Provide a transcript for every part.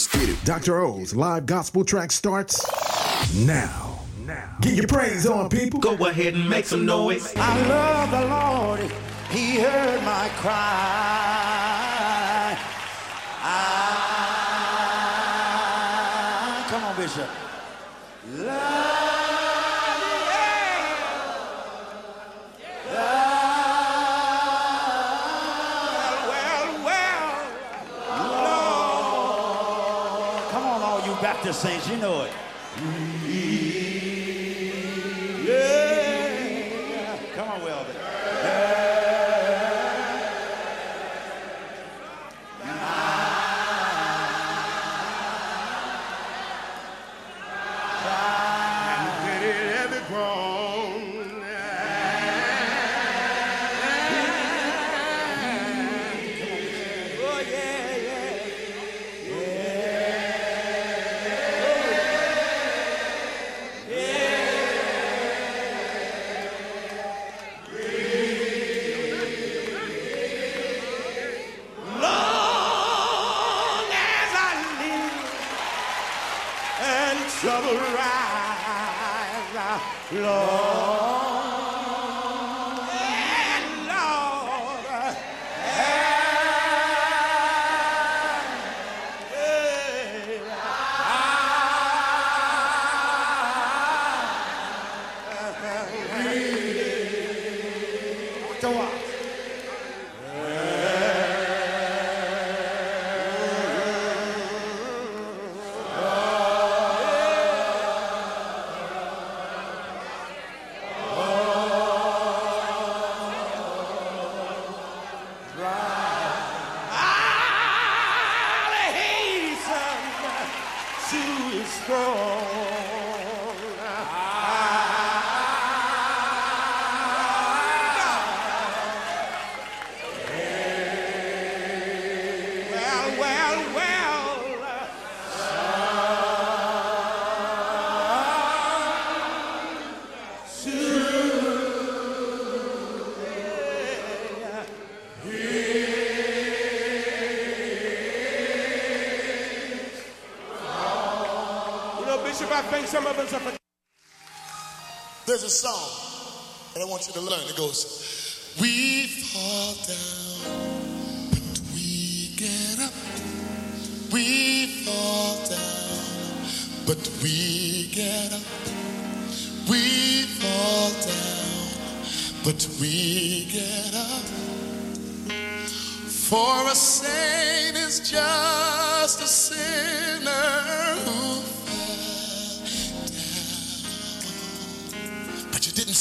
Let's get it. Dr. O's live gospel track starts now. Now. Get your praise on, people. Go ahead and make some noise. I love the Lord. He heard my cry. I, come on, Bishop. Come all you Baptist saints, you know it. His some of us. There's a song that I want you to learn. It goes, We fall down, but we get up. We fall down, but we get up. We fall down, but we get up. For a saint is just a sinner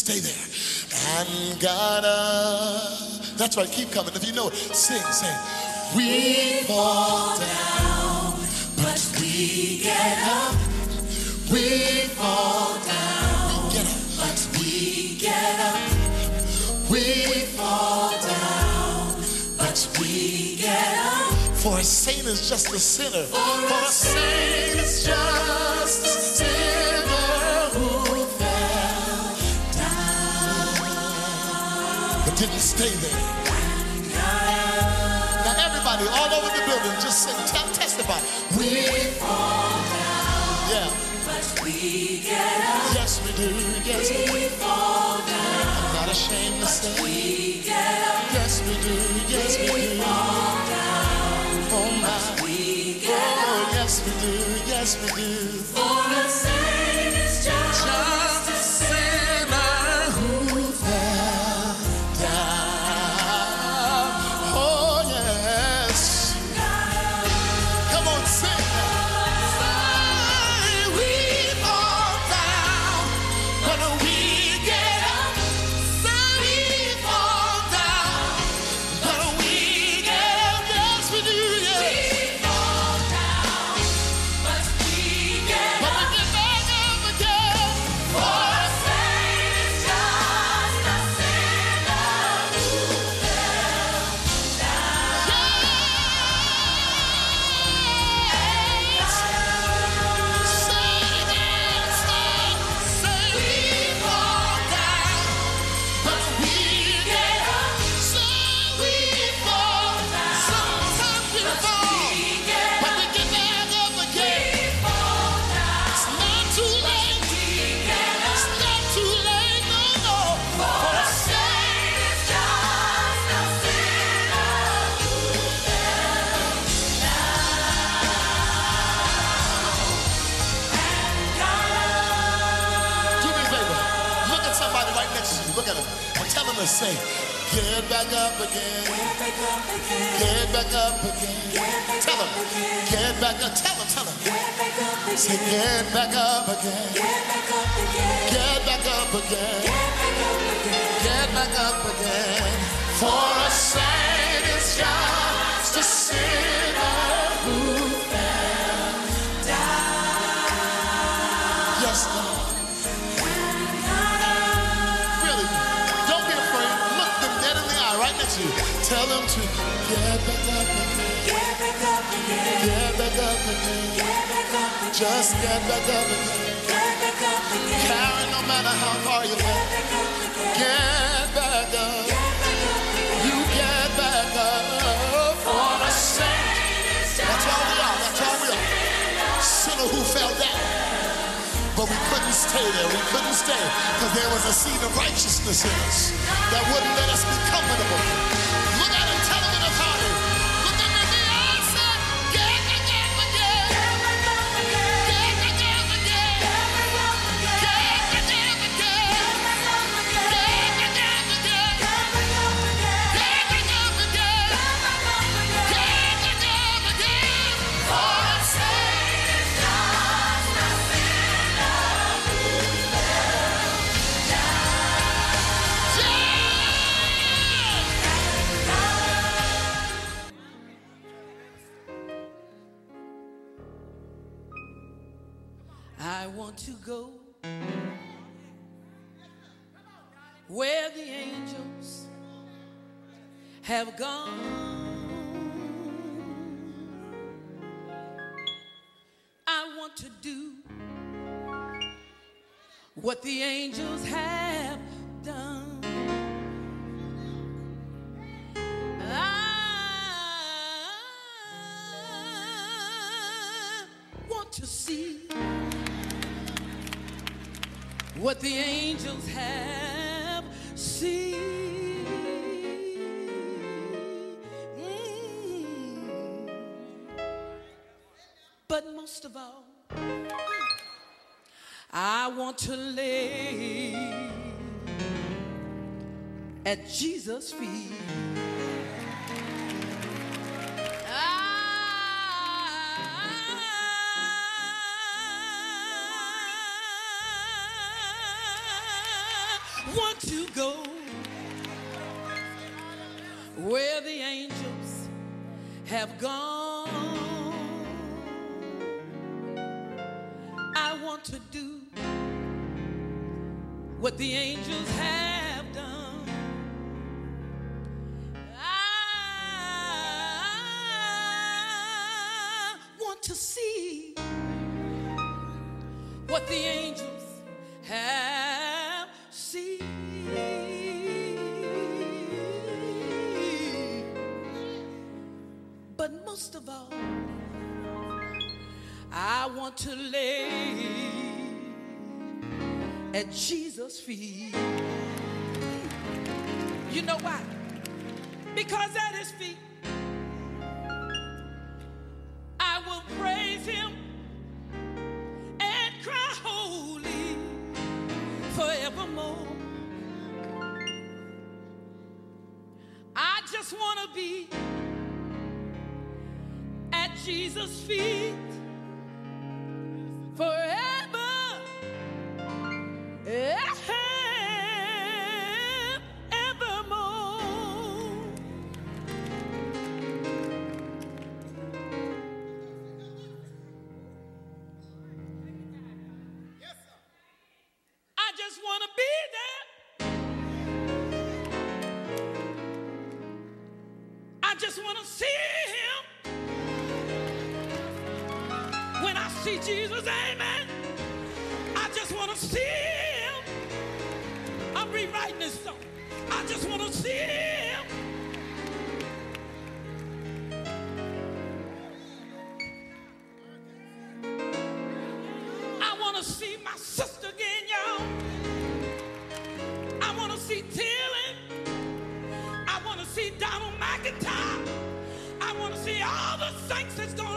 stay there. And gotta. That's right, keep coming. If you know it, sing, sing. We fall down, but we get up. We fall down, we get up. but we get up. We fall down, but we get up. For a saint is just a sinner. For a saint is just a sinner didn't stay there. Now everybody all over the building just sing, tell, testify. We fall down, yeah. But we get up. Yes, we do. Yes, we, We fall down. I'm not ashamed to say. We get up. Yes, we do. Yes, we We do. fall down. Oh my. We get up. Oh, yes, we do. Yes, we do. For a saint again. Get back up again. Tell them, get back up. Tell them, tell them. Say, get back up again. Get back up again. Get back up again. For a saint is just eye right next to you. Tell them to get back up again. Get back up again. Just get back up again. Carry no matter how far you. Get we couldn't stay there. We couldn't stay because there was a seed of righteousness in us that wouldn't let us be comfortable. Go where the angels have gone. I want to do what the angels have done. I want to see what the angels have seen. But most of all, I want to lay at Jesus' feet. Want to lay at Jesus' feet. You know why? Because at his feet, I will praise him and cry holy forevermore. I just want to be at Jesus' feet Jesus, amen. I just want to see him. I'm rewriting this song. I just want to see him. I want to see my sister again, y'all. I want to see Tilly. I want to see Donald McIntyre. I want to see all the saints that's gone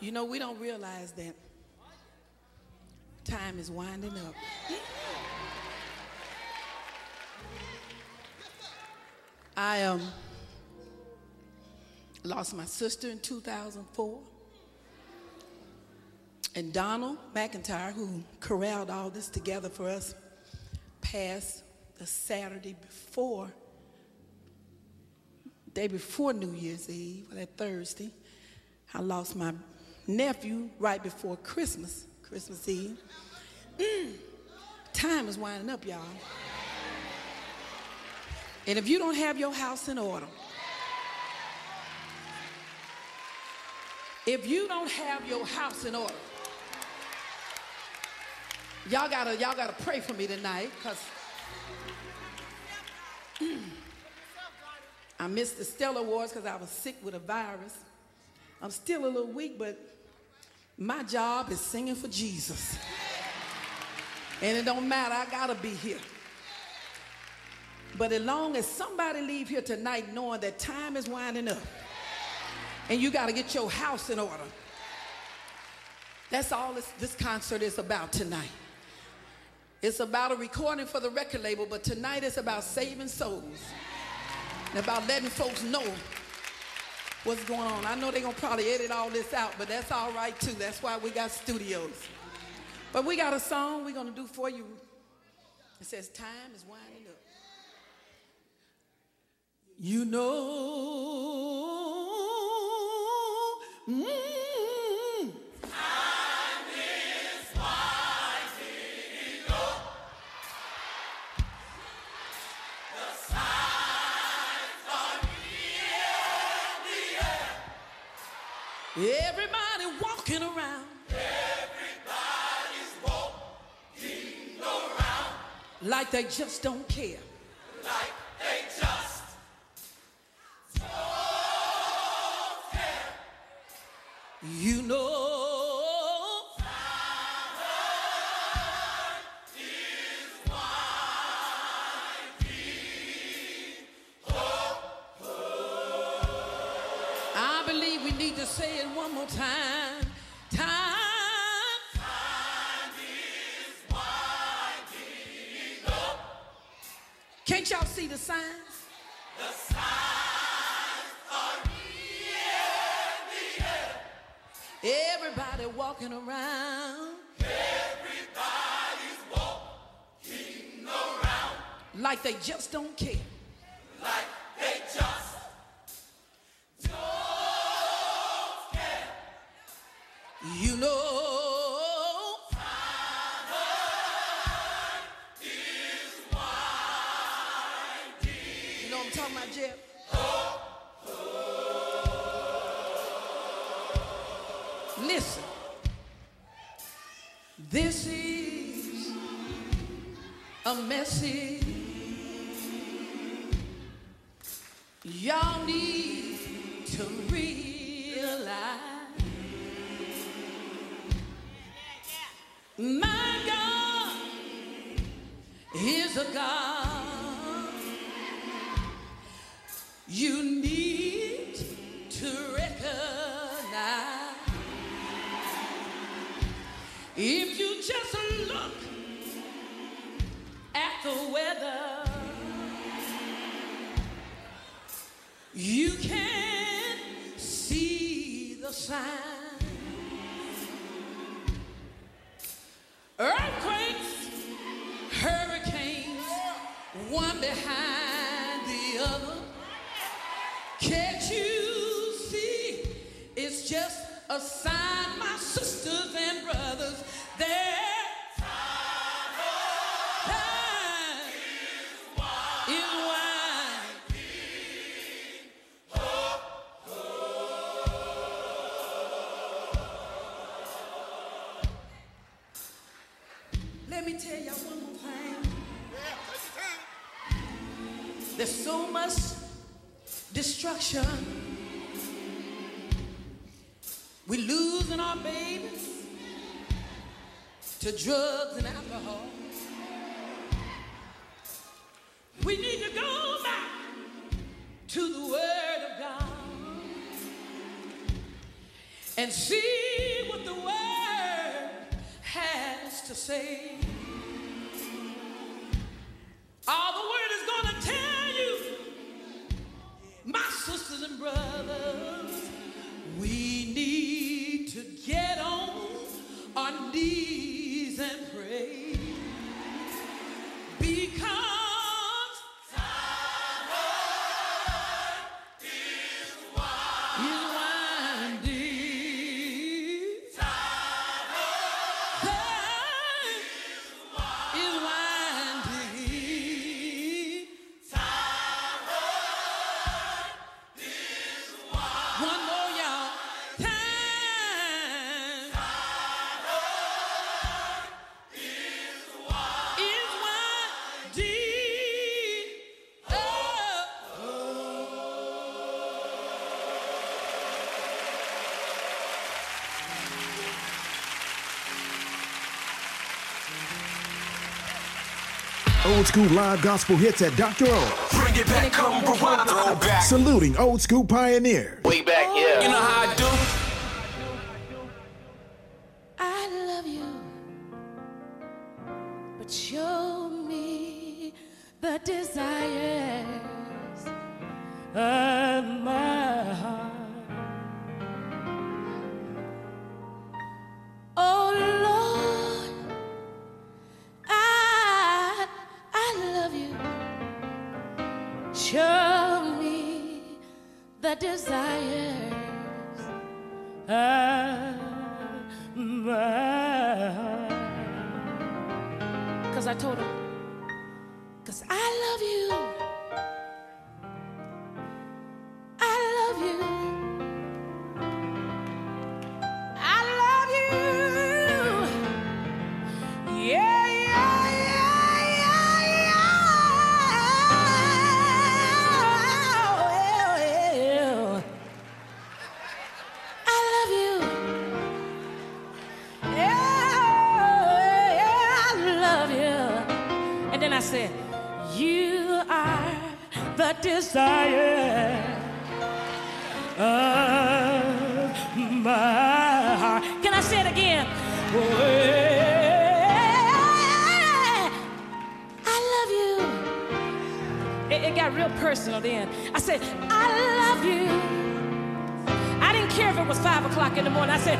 You know, we don't realize that time is winding up. I um, lost my sister in 2004. And Donald McIntyre, who corralled all this together for us, passed the Saturday before, day before New Year's Eve, that Thursday. I lost my nephew right before Christmas, Christmas Eve. Mm, time is winding up, y'all. And if you don't have your house in order, if you don't have your house in order, y'all gotta y'all gotta pray for me tonight, cause mm, I missed the Stellar Awards because I was sick with a virus. I'm still a little weak, but my job is singing for Jesus. And it don't matter, I gotta be here. But as long as somebody leave here tonight knowing that time is winding up and you gotta get your house in order. That's all this, this concert is about tonight. It's about a recording for the record label, but tonight it's about saving souls and about letting folks know what's going on. I know they're gonna probably edit all this out, but that's all right too. That's why we got studios. But we got a song we're gonna do for you. It says, Time is winding up. You know. mm, Everybody walking around. Everybody's walking around. Like they just don't care. Like they just don't care. You know. The signs? The signs are here. Everybody walking around. Everybody's walking around. Like they just don't care. Like they just don't care. You know. sim babies to drugs and alcohol. We need to go back to the Word of God and see what the Word has to say. All the Word is going to tell you, my sisters and brothers. thee. old school live gospel hits at Dr. O. Bring it back, come rewind, throw back. Saluting old school pioneer. Way back, yeah. You know how I do? personal then. I said, I love you. I didn't care if it was five o'clock in the morning. I said,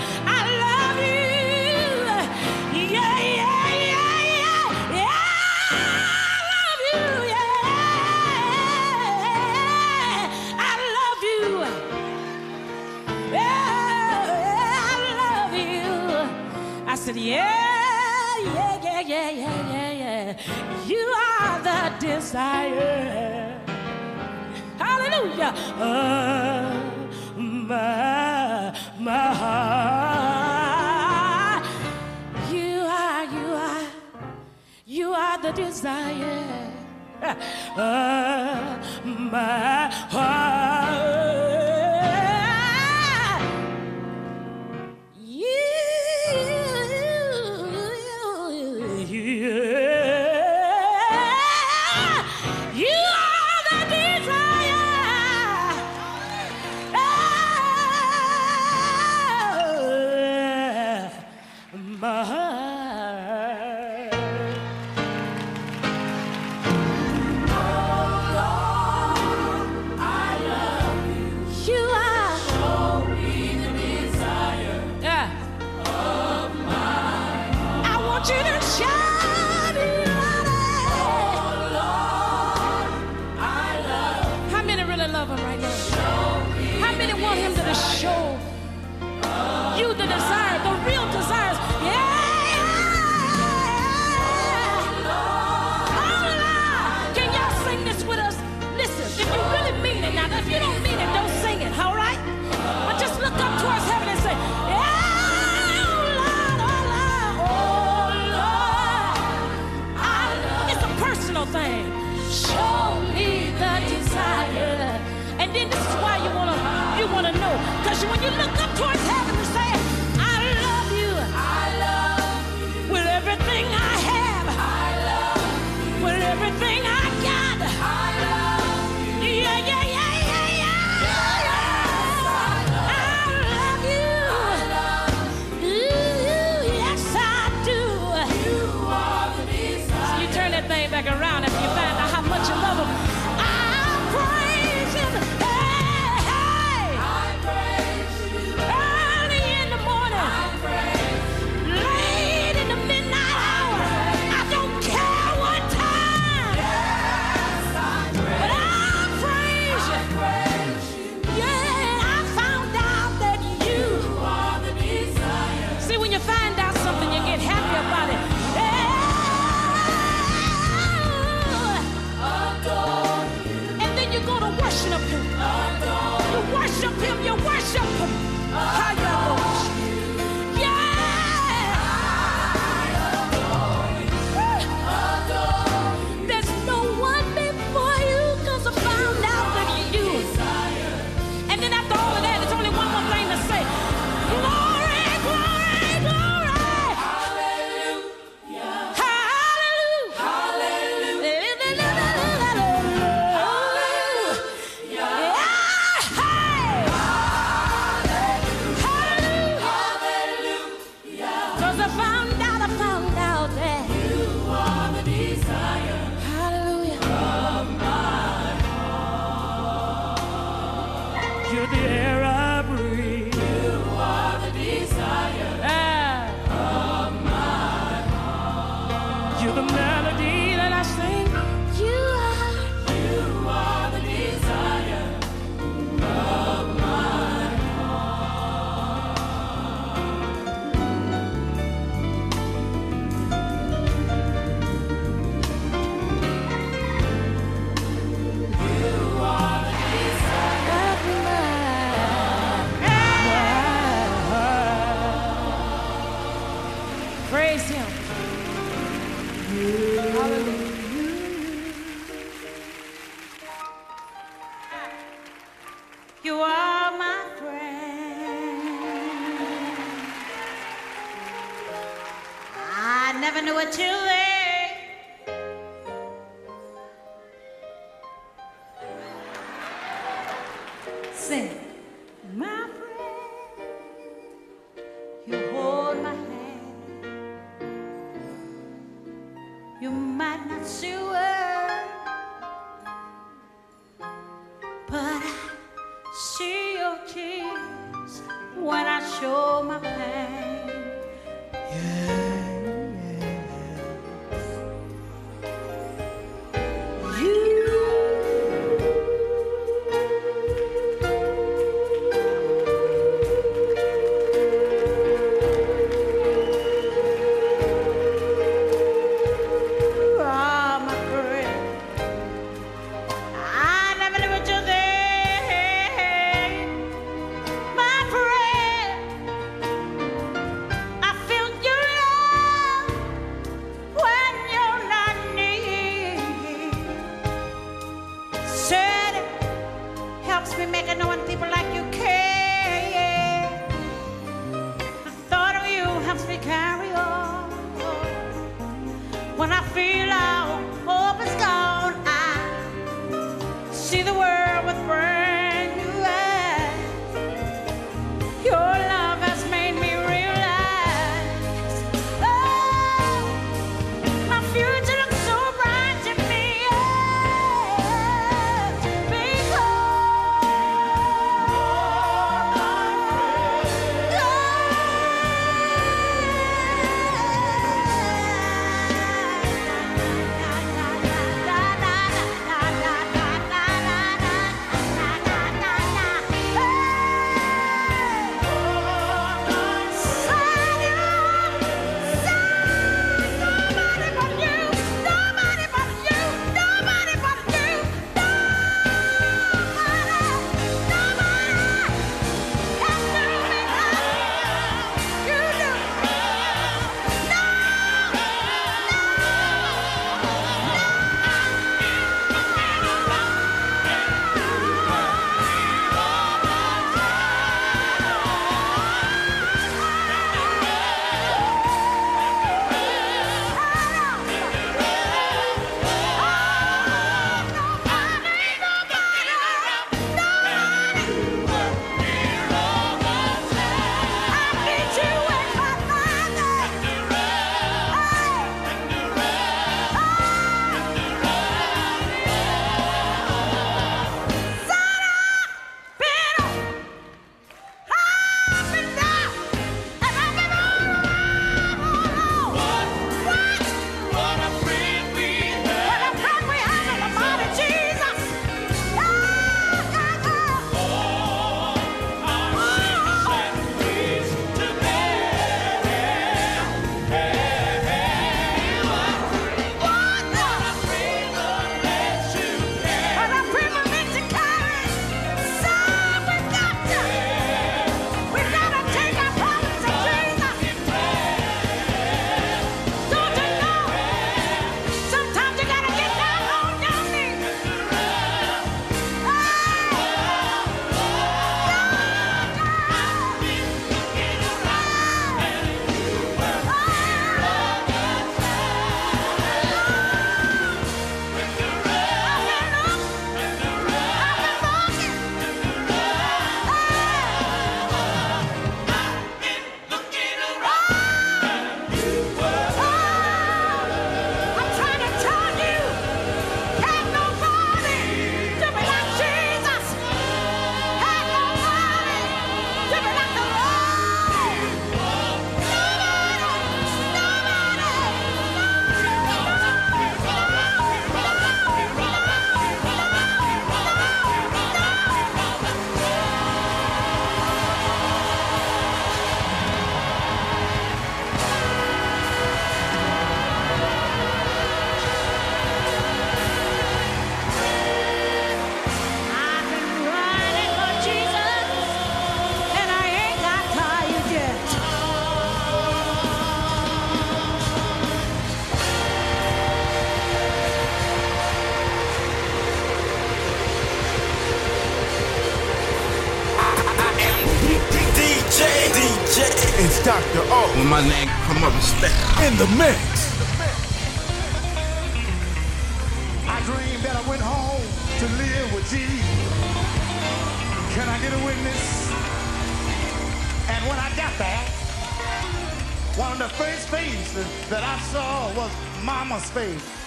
was Mama's face.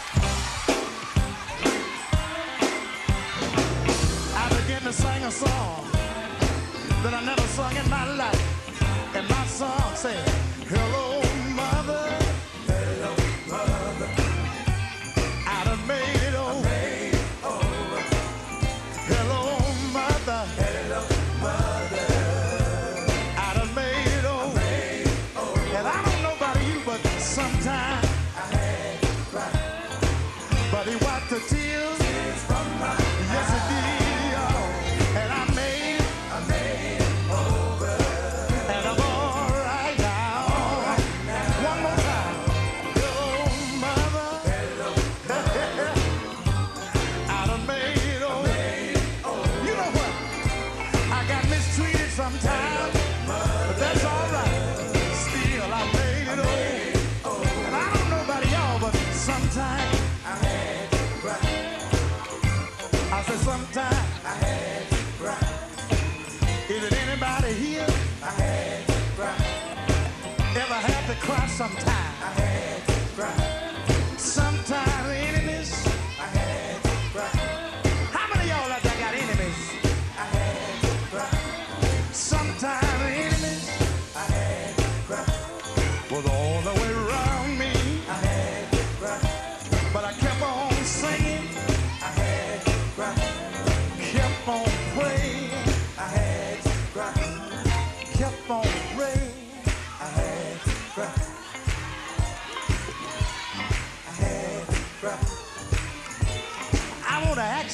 Ever had to cry sometime? I had to cry.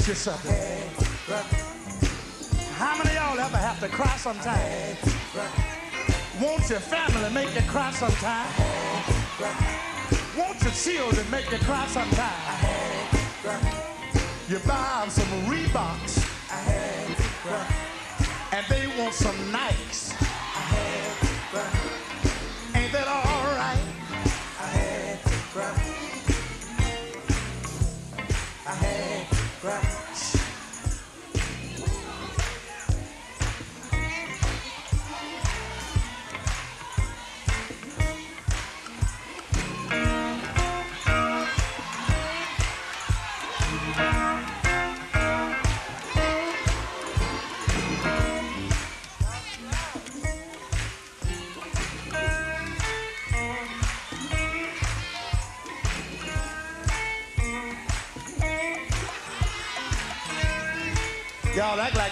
You something. How many y'all ever have to cry sometime? Won't your family make you cry sometime? Won't your children make you cry sometime? You buy them some Reeboks. And they want some Nikes.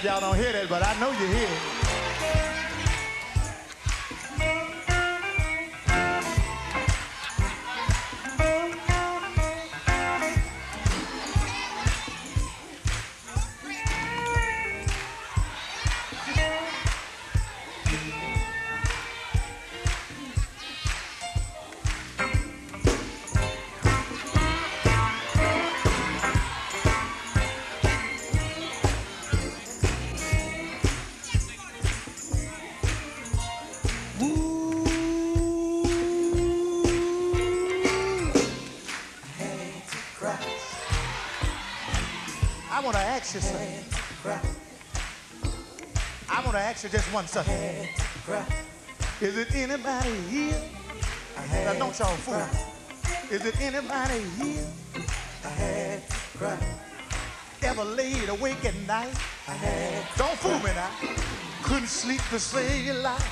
Y'all don't hear that, but I know you hear it. You something. I want to ask you just one something. Is it anybody here? Now don't y'all fool. Is it anybody here? I had crap. Ever laid awake at night? Don't fool me now. Couldn't sleep to save your life.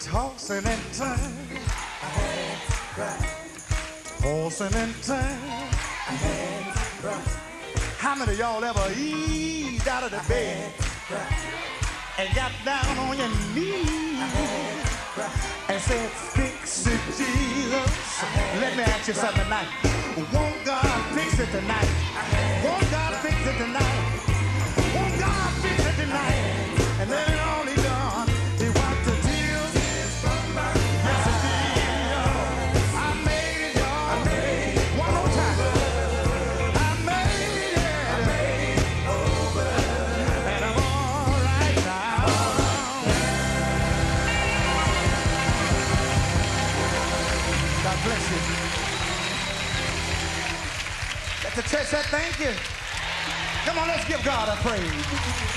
Tossing and turning. I had grudge. Tossing and turning. Many of y'all ever eased out of the bed and got down on your knees and said, Fix it, Jesus? Let me ask you something tonight. Won't God fix it tonight? Won't God fix it tonight? said thank you. Come on, let's give God a praise.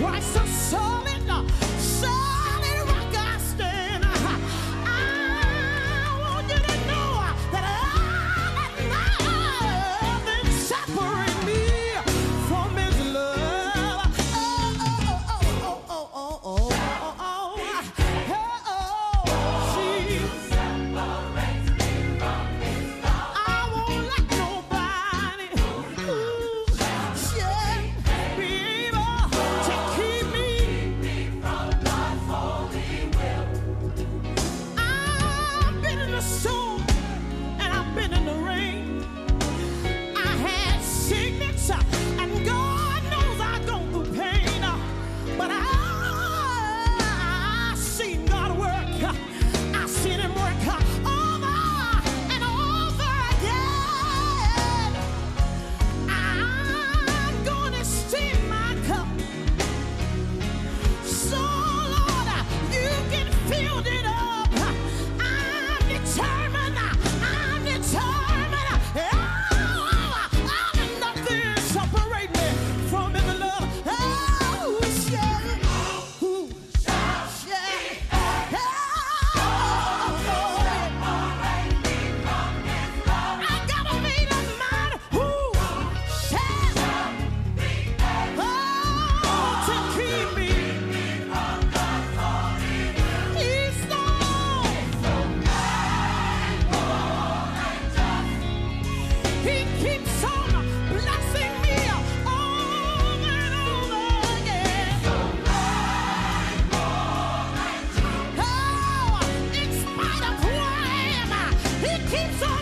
Christ, so solemn? keeps on.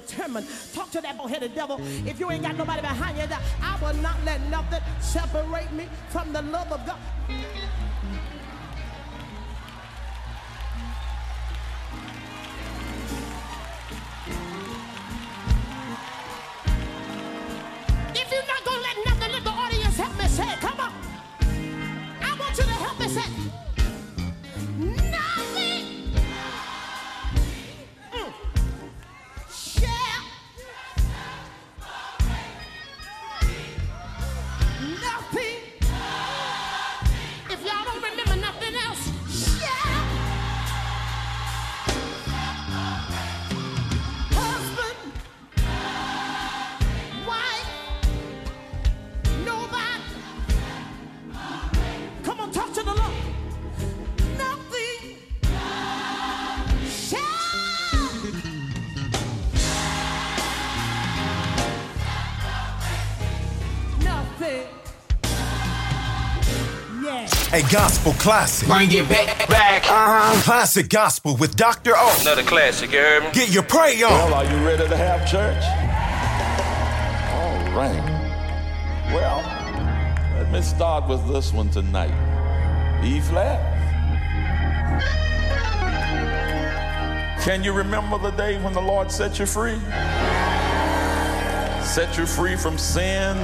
Determined. Talk to that bullheaded devil. If you ain't got nobody behind you, I will not let nothing separate me from the love of God. A gospel classic. Bring it back, back. Uh-huh. Classic gospel with Dr. O. Another classic, you heard me? Get your pray Well, on. are you ready to have church? All right. Well, let me start with this one tonight. E flat. Can you remember the day when the Lord set you free? Set you free from sin,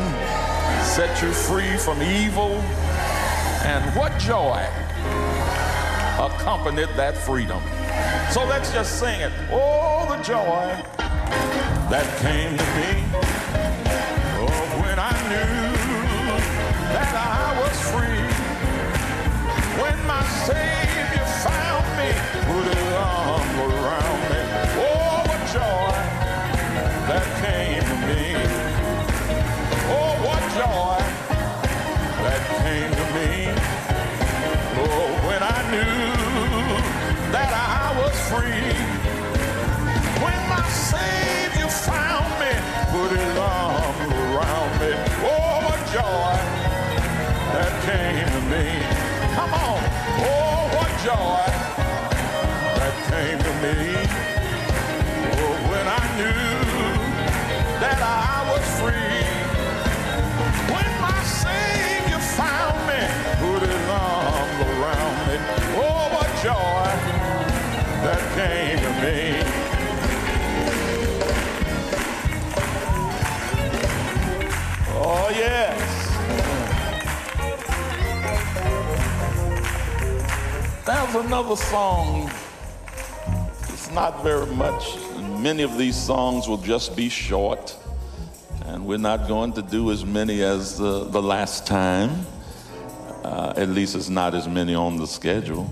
set you free from evil, and what joy accompanied that freedom. So let's just sing it. Oh, the joy that came to me. Oh, when I knew that I was free. When my Savior There's another song. It's not very much. Many of these songs will just be short. And we're not going to do as many as the, the last time. Uh, at least it's not as many on the schedule.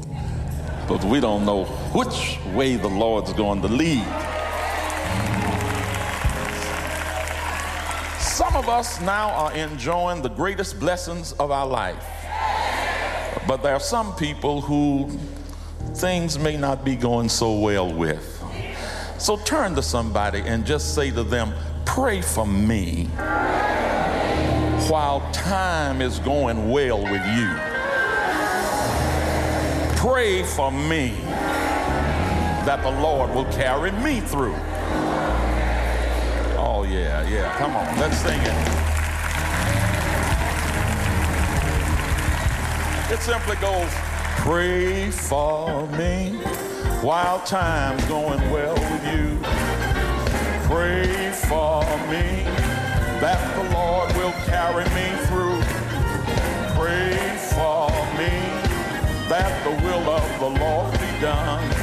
But we don't know which way the Lord's going to lead. Some of us now are enjoying the greatest blessings of our life. But there are some people who things may not be going so well with. So turn to somebody and just say to them, Pray for me while time is going well with you. Pray for me that the Lord will carry me through. Oh, yeah, yeah. Come on, let's sing it. It simply goes, Pray for me while time's going well with you. Pray for me that the Lord will carry me through. Pray for me that the will of the Lord be done.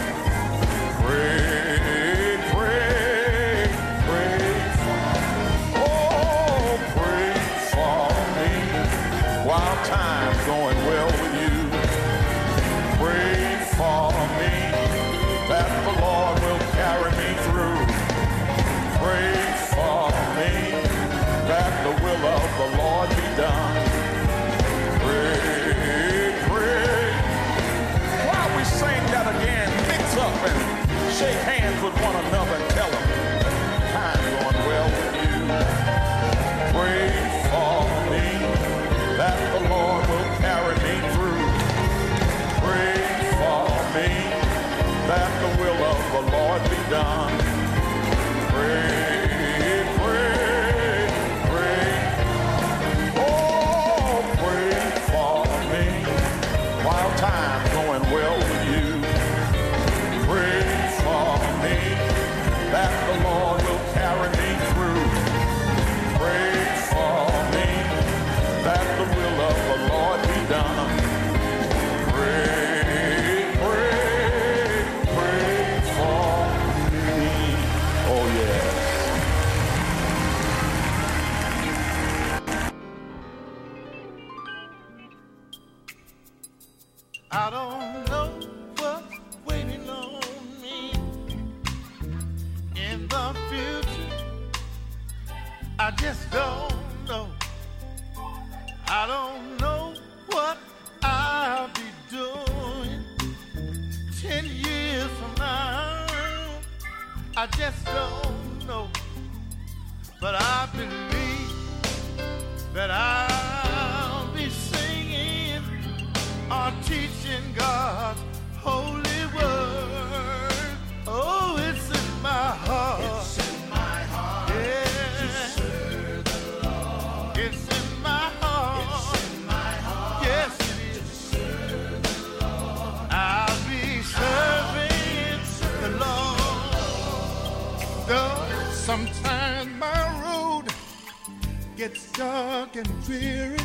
Dark and dreary.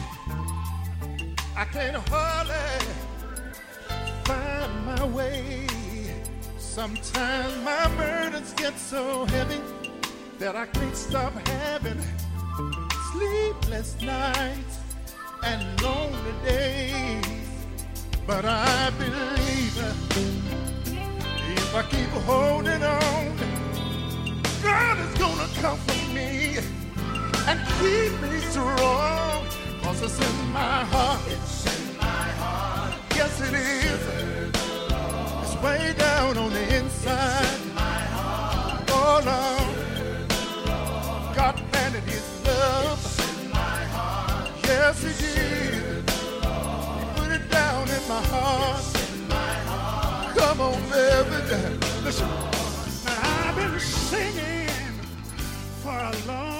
I can't hardly find my way. Sometimes my burdens get so heavy that I can't stop having sleepless nights and lonely days. But I believe if I keep holding on, God is gonna comfort me and keep me strong. Cause it's in my heart. It's in my heart. Yes, it is. It's way down on the inside. It's in my heart. Oh, Lord. God planted his love. It's in my heart. Yes, he did. He put it down in my heart. It's in my heart. Come on, baby. Listen. Now, I've been singing for a long, long